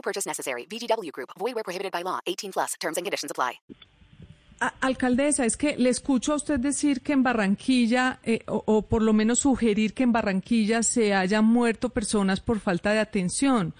No purchase necessary. VGW Group. Void where prohibited by law. 18 plus. Terms and conditions apply. A- alcaldesa, es que le escucho a usted decir que en Barranquilla, eh, o, o por lo menos sugerir que en Barranquilla se hayan muerto personas por falta de atención.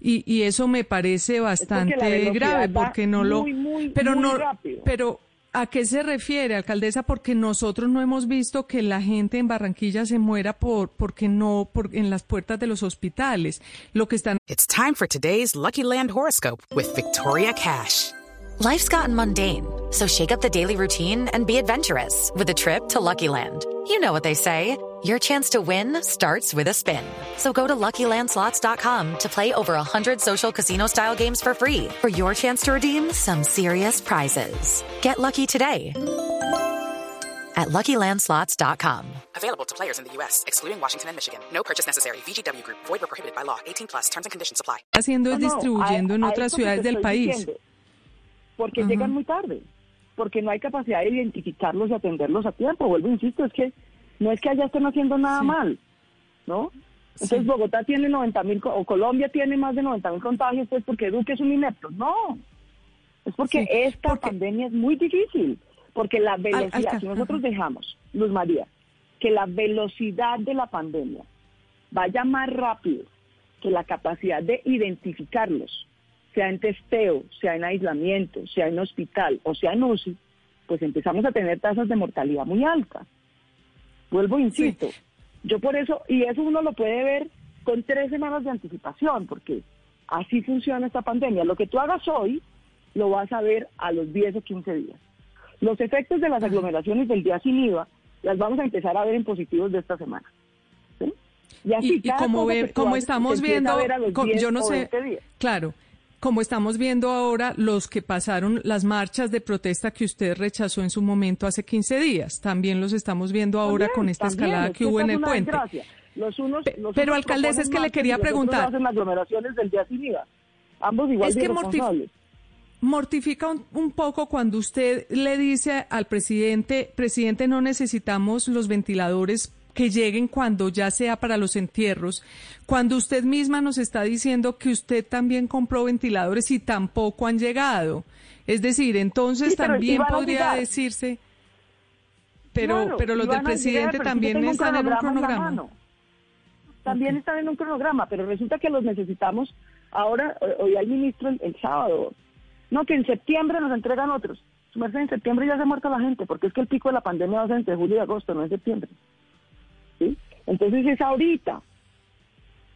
Y, y eso me parece bastante velocidad grave va porque no lo muy, muy, pero muy no rápido. pero ¿a qué se refiere, alcaldesa? Porque nosotros no hemos visto que la gente en Barranquilla se muera por porque no por en las puertas de los hospitales. Lo que están It's time for today's Lucky Land horoscope with Victoria Cash. Life's gotten mundane, so shake up the daily routine and be adventurous with a trip to Lucky Land. You know what they say. Your chance to win starts with a spin. So go to LuckyLandSlots.com to play over 100 social casino-style games for free for your chance to redeem some serious prizes. Get lucky today at LuckyLandSlots.com. Available to players in the U.S., excluding Washington and Michigan. No purchase necessary. VGW Group, void were prohibited by law. 18 plus terms and conditions apply. haciendo es No, no, distribuyendo en otras ciudades del país. porque llegan muy tarde, porque no hay capacidad de identificarlos y atenderlos a tiempo. Vuelvo, insisto, es que no es que allá estén haciendo nada Sí. mal, ¿no? Entonces Sí. Bogotá tiene 90 mil, o Colombia tiene más de 90 mil contagios, pues porque Duque es un inepto. No, es porque Sí, esta porque- pandemia es muy difícil, porque la velocidad, si nosotros ajá. dejamos, Luz María, que la velocidad de la pandemia vaya más rápido que la capacidad de identificarlos, sea en testeo, sea en aislamiento, sea en hospital o sea en UCI, pues empezamos a tener tasas de mortalidad muy altas. Vuelvo, insisto, yo por eso, y eso uno lo puede ver con tres semanas de anticipación, porque así funciona esta pandemia. Lo que tú hagas hoy, lo vas a ver a los 10 o 15 días. Los efectos de las aglomeraciones del día sin IVA las vamos a empezar a ver en positivos de esta semana. ¿sí? así y, y cada como, estamos viendo, a ver a los co- 10 yo no o sé, 20 días. claro, como estamos viendo ahora los que pasaron las marchas de protesta que usted rechazó en su momento hace 15 días, también los estamos viendo ahora También, con esta también, escalada es que hubo en el puente. Los unos, los pero, alcaldesa, es que le quería preguntar. hacen aglomeraciones del día sin IVA. Ambos igual Es que mortif- irresponsables. Mortifica un, un poco cuando usted le dice al presidente, presidente, no necesitamos los ventiladores que lleguen cuando ya sea para los entierros, cuando usted misma nos está diciendo que usted también compró ventiladores y tampoco han llegado. Es decir, entonces Sí, también podría decirse, pero, Claro, pero los del presidente llegar, también están en un cronograma. mano. También están en un cronograma, pero resulta que los necesitamos ahora, ho- hoy hay ministro el, el sábado. No, que en septiembre nos entregan otros. Su merced, en septiembre ya se ha muerto la gente, porque es que el pico de la pandemia va a ser entre julio y agosto, no en septiembre. ¿Sí? Entonces es ahorita.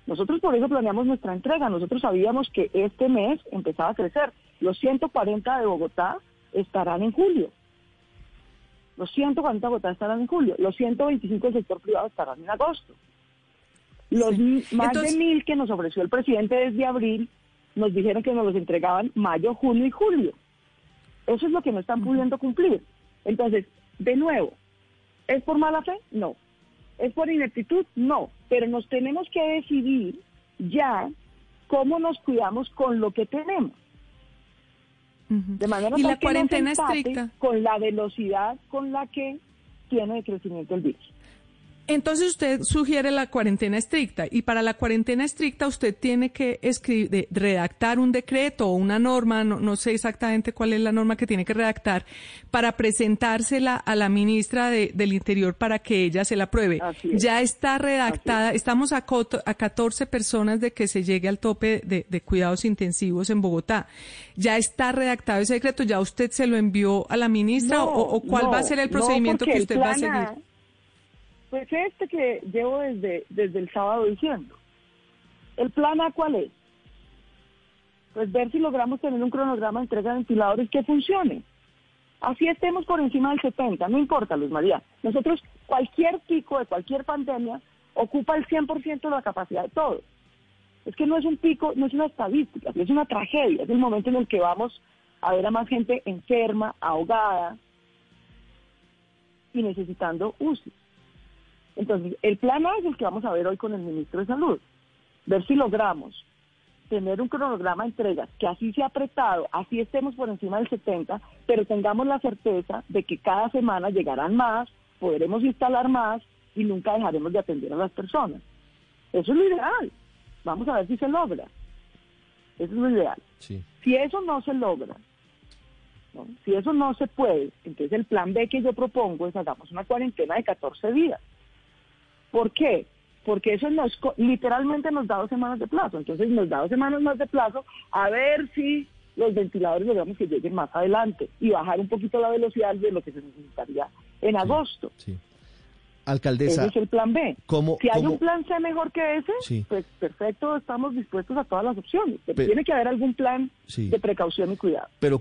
Nosotros por eso planeamos nuestra entrega. Nosotros sabíamos que este mes empezaba a crecer. Los 140 de Bogotá estarán en julio. Los 140 de Bogotá estarán en julio. Los 125 del sector privado estarán en agosto. Los Sí. más Entonces- de mil que nos ofreció el presidente desde abril, nos dijeron que nos los entregaban mayo, junio y julio. Eso es lo que no están pudiendo cumplir. Entonces, de nuevo, ¿es por mala fe? No. ¿Es por ineptitud? No. Pero nos tenemos que decidir ya cómo nos cuidamos con lo que tenemos. De manera y la que cuarentena estricta. con la velocidad con la que tiene de crecimiento el virus. Entonces usted sugiere la cuarentena estricta y para la cuarentena estricta usted tiene que escribir, de- redactar un decreto o una norma, no, no sé exactamente cuál es la norma que tiene que redactar, para presentársela a la ministra de- del Interior para que ella se la apruebe. Es. Ya está redactada, estamos a, a 14 personas de que se llegue al tope de, de cuidados intensivos en Bogotá. Ya está redactado ese decreto, ya usted se lo envió a la ministra No, o, o cuál no, va a ser el procedimiento que usted va a seguir. Pues este que llevo desde, desde el sábado diciendo. ¿El plan A cuál es? Pues ver si logramos tener un cronograma de entrega de ventiladores que funcione. Así estemos por encima del 70, no importa, Luz María. Nosotros, cualquier pico de cualquier pandemia ocupa el 100% de la capacidad de todo. Es que no es un pico, no es una estadística, es una tragedia. Es el momento en el que vamos a ver a más gente enferma, ahogada y necesitando UCI. Entonces, el plan A es el que vamos a ver hoy con el ministro de Salud. Ver si logramos tener un cronograma de entregas que así sea apretado, así estemos por encima del 70, pero tengamos la certeza de que cada semana llegarán más, podremos instalar más y nunca dejaremos de atender a las personas. Eso es lo ideal. Vamos a ver si se logra. Eso es lo ideal. Sí. Si eso no se logra, ¿no? si eso no se puede, entonces el plan B que yo propongo es hagamos una cuarentena de 14 días. ¿Por qué? Porque eso nos literalmente nos da dos semanas de plazo. Entonces nos da dos semanas más de plazo a ver si los ventiladores logramos que lleguen más adelante y bajar un poquito la velocidad de lo que se necesitaría en agosto. Sí. Alcaldesa, Ese es el plan B. ¿cómo- si hay cómo- un plan C mejor que ese, Sí. pues perfecto, estamos dispuestos a todas las opciones. Pero Pe- tiene que haber algún plan Sí. de precaución y cuidado. pero